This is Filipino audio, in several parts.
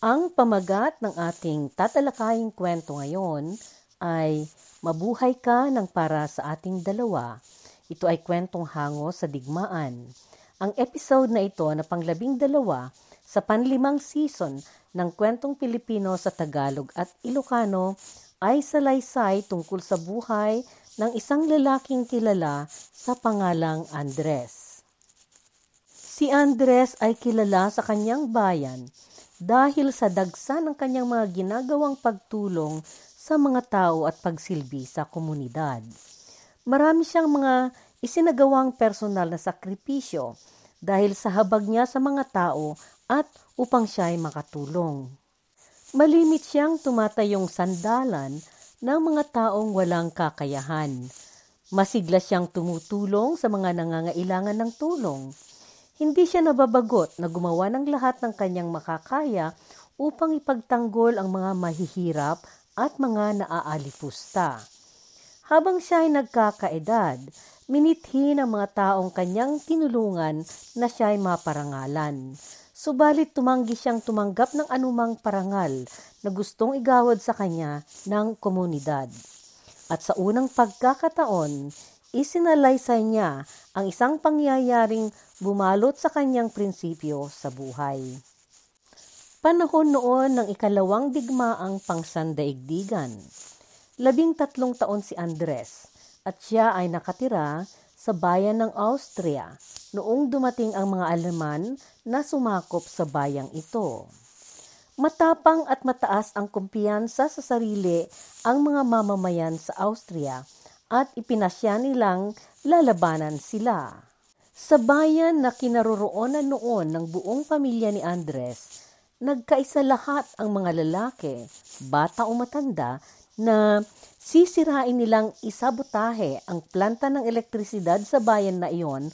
Ang pamagat ng ating tatalakaying kwento ngayon ay Mabuhay ka ng para sa ating dalawa. Ito ay kwentong hango sa digmaan. Ang episode na ito na panglabing dalawa sa panlimang season ng kwentong Pilipino sa Tagalog at Ilocano ay salaysay tungkol sa buhay ng isang lalaking kilala sa pangalang Andres. Si Andres ay kilala sa kanyang bayan dahil sa dagsa ng kanyang mga ginagawang pagtulong sa mga tao at pagsilbi sa komunidad. Marami siyang mga isinagawang personal na sakripisyo dahil sa habag niya sa mga tao at upang siya ay makatulong. Malimit siyang tumatayong sandalan ng mga taong walang kakayahan. Masigla siyang tumutulong sa mga nangangailangan ng tulong. Hindi siya nababagot na gumawa ng lahat ng kanyang makakaya upang ipagtanggol ang mga mahihirap at mga naaalipusta. Habang siya ay nagkakaedad, minithi ng mga taong kanyang tinulungan na siya ay maparangalan. Subalit tumanggi siyang tumanggap ng anumang parangal na gustong igawad sa kanya ng komunidad. At sa unang pagkakataon, isinalaysay niya ang isang pangyayaring bumalot sa kanyang prinsipyo sa buhay. Panahon noon ng ikalawang digmaang pangsandaigdigan. Labing tatlong taon si Andres at siya ay nakatira sa bayan ng Austria noong dumating ang mga Aleman na sumakop sa bayang ito. Matapang at mataas ang kumpiyansa sa sarili ang mga mamamayan sa Austria at ipinasya nilang lalabanan sila. Sa bayan na kinaroroonan noon ng buong pamilya ni Andres, nagkaisa lahat ang mga lalaki, bata o matanda, na sisirain nilang isabotahe ang planta ng elektrisidad sa bayan na iyon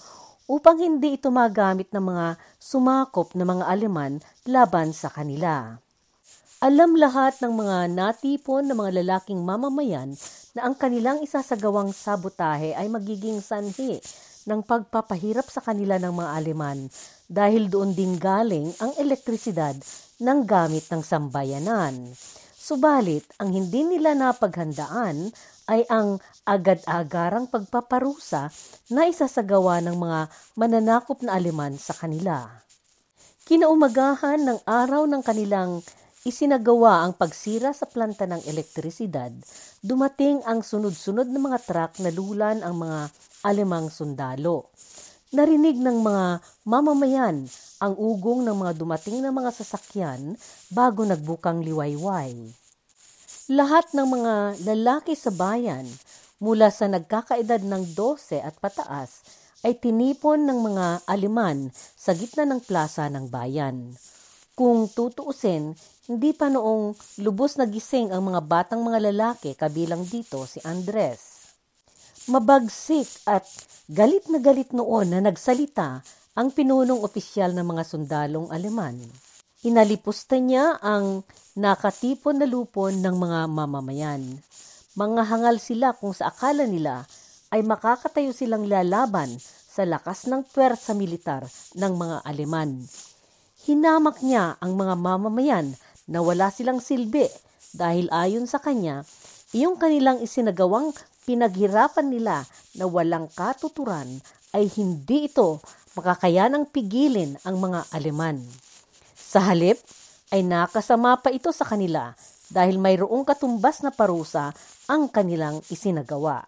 upang hindi ito magamit ng mga sumakop na mga Aleman laban sa kanila. Alam lahat ng mga natipon na mga lalaking mamamayan na ang kanilang isasagawang sabotahe ay magiging sanhi ng pagpapahirap sa kanila ng mga Aleman dahil doon din galing ang elektrisidad ng gamit ng sambayanan. Subalit, ang hindi nila napaghandaan ay ang agad-agarang pagpaparusa na isasagawa ng mga mananakop na Aleman sa kanila. Kinaumagahan ng araw ng kanilang isinagawa ang pagsira sa planta ng elektrisidad, dumating ang sunod-sunod na mga truck na lulan ang mga alemang sundalo. Narinig ng mga mamamayan ang ugong ng mga dumating na mga sasakyan bago nagbukang liwayway. Lahat ng mga lalaki sa bayan mula sa nagkakaedad ng 12 at pataas ay tinipon ng mga aliman sa gitna ng plaza ng bayan. Kung tutuusin, hindi pa noong lubos na gising ang mga batang mga lalaki kabilang dito si Andres. Mabagsik at galit na galit noon na nagsalita ang pinunong opisyal ng mga sundalong Aleman. Inalipusta niya ang nakatipon na lupon ng mga mamamayan. Mga hangal sila kung sa akala nila ay makakatayo silang lalaban sa lakas ng pwersa militar ng mga Aleman. Hinamak niya ang mga mamamayan na wala silang silbi dahil ayon sa kanya, iyong kanilang isinagawang pinaghirapan nila na walang katuturan ay hindi ito makakayanang pigilin ang mga Aleman. Sa halip, ay nakasama pa ito sa kanila dahil mayroong katumbas na parusa ang kanilang isinagawa.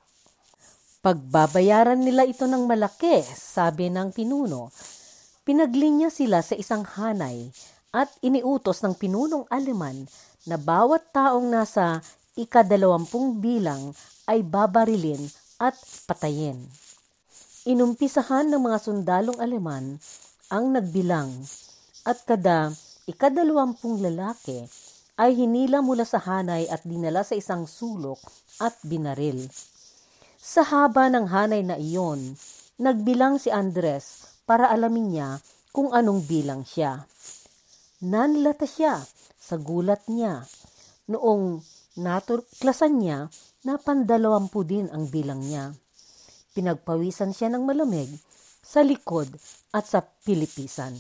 Pagbabayaran nila ito ng malaki, sabi ng pinuno, Pinaglinya sila sa isang hanay at iniutos ng pinunong Aleman na bawat taong nasa ikadalawampung bilang ay babarilin at patayin. Inumpisahan ng mga sundalong Aleman ang nagbilang at kada ikadalawampung lalaki ay hinila mula sa hanay at dinala sa isang sulok at binaril. Sa haba ng hanay na iyon, nagbilang si Andres para alamin niya kung anong bilang siya. Nanlata siya sa gulat niya. Noong naturklasan niya na pandalawampu din ang bilang niya. Pinagpawisan siya ng malamig sa likod at sa pilipisan.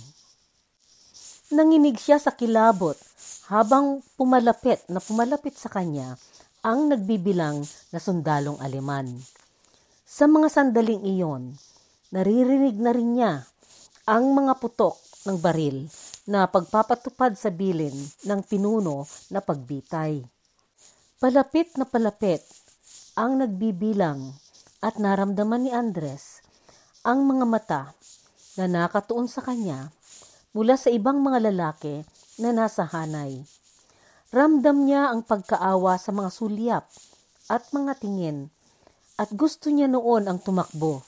Nanginig siya sa kilabot habang pumalapit na pumalapit sa kanya ang nagbibilang na sundalong Aleman. Sa mga sandaling iyon, naririnig na rin niya ang mga putok ng baril na pagpapatupad sa bilin ng pinuno na pagbitay. Palapit na palapit ang nagbibilang at naramdaman ni Andres ang mga mata na nakatuon sa kanya mula sa ibang mga lalaki na nasa hanay. Ramdam niya ang pagkaawa sa mga sulyap at mga tingin at gusto niya noon ang tumakbo.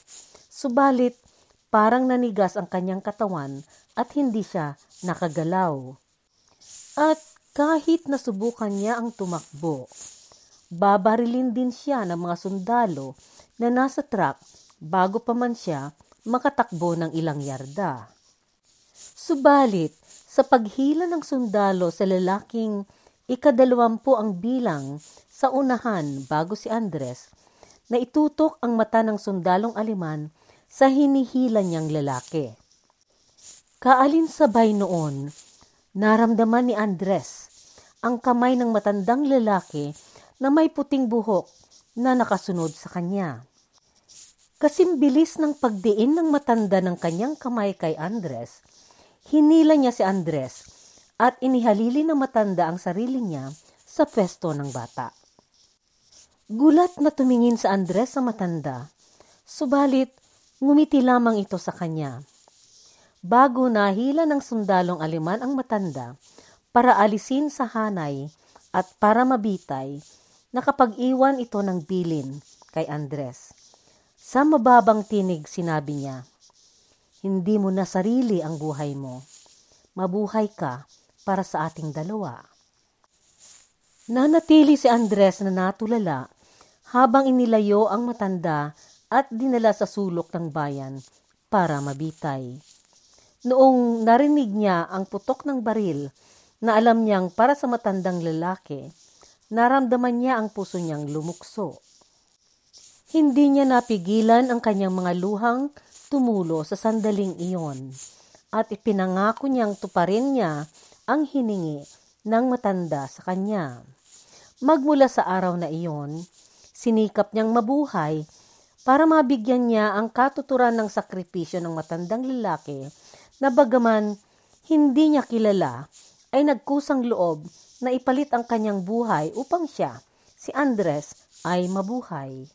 Subalit, parang nanigas ang kanyang katawan at hindi siya nakagalaw. At kahit nasubukan niya ang tumakbo, babarilin din siya ng mga sundalo na nasa truck bago pa man siya makatakbo ng ilang yarda. Subalit, sa paghila ng sundalo sa lalaking ikadalawampu ang bilang sa unahan bago si Andres, na itutok ang mata ng sundalong aliman sa hinihila niyang lalaki. Kaalinsabay noon, naramdaman ni Andres ang kamay ng matandang lalaki na may puting buhok na nakasunod sa kanya. Kasimbilis ng pagdiin ng matanda ng kanyang kamay kay Andres, hinila niya si Andres at inihalili ng matanda ang sarili niya sa pwesto ng bata. Gulat na tumingin sa Andres sa matanda, subalit ngumiti lamang ito sa kanya. Bago nahila ng sundalong aliman ang matanda para alisin sa hanay at para mabitay, nakapag-iwan ito ng bilin kay Andres. Sa mababang tinig sinabi niya, Hindi mo na sarili ang buhay mo. Mabuhay ka para sa ating dalawa. Nanatili si Andres na natulala habang inilayo ang matanda at dinala sa sulok ng bayan para mabitay. Noong narinig niya ang putok ng baril na alam niyang para sa matandang lalaki, naramdaman niya ang puso niyang lumukso. Hindi niya napigilan ang kanyang mga luhang tumulo sa sandaling iyon at ipinangako niyang tuparin niya ang hiningi ng matanda sa kanya. Magmula sa araw na iyon, sinikap niyang mabuhay para mabigyan niya ang katuturan ng sakripisyo ng matandang lalaki na bagaman hindi niya kilala, ay nagkusang loob na ipalit ang kanyang buhay upang siya, si Andres, ay mabuhay.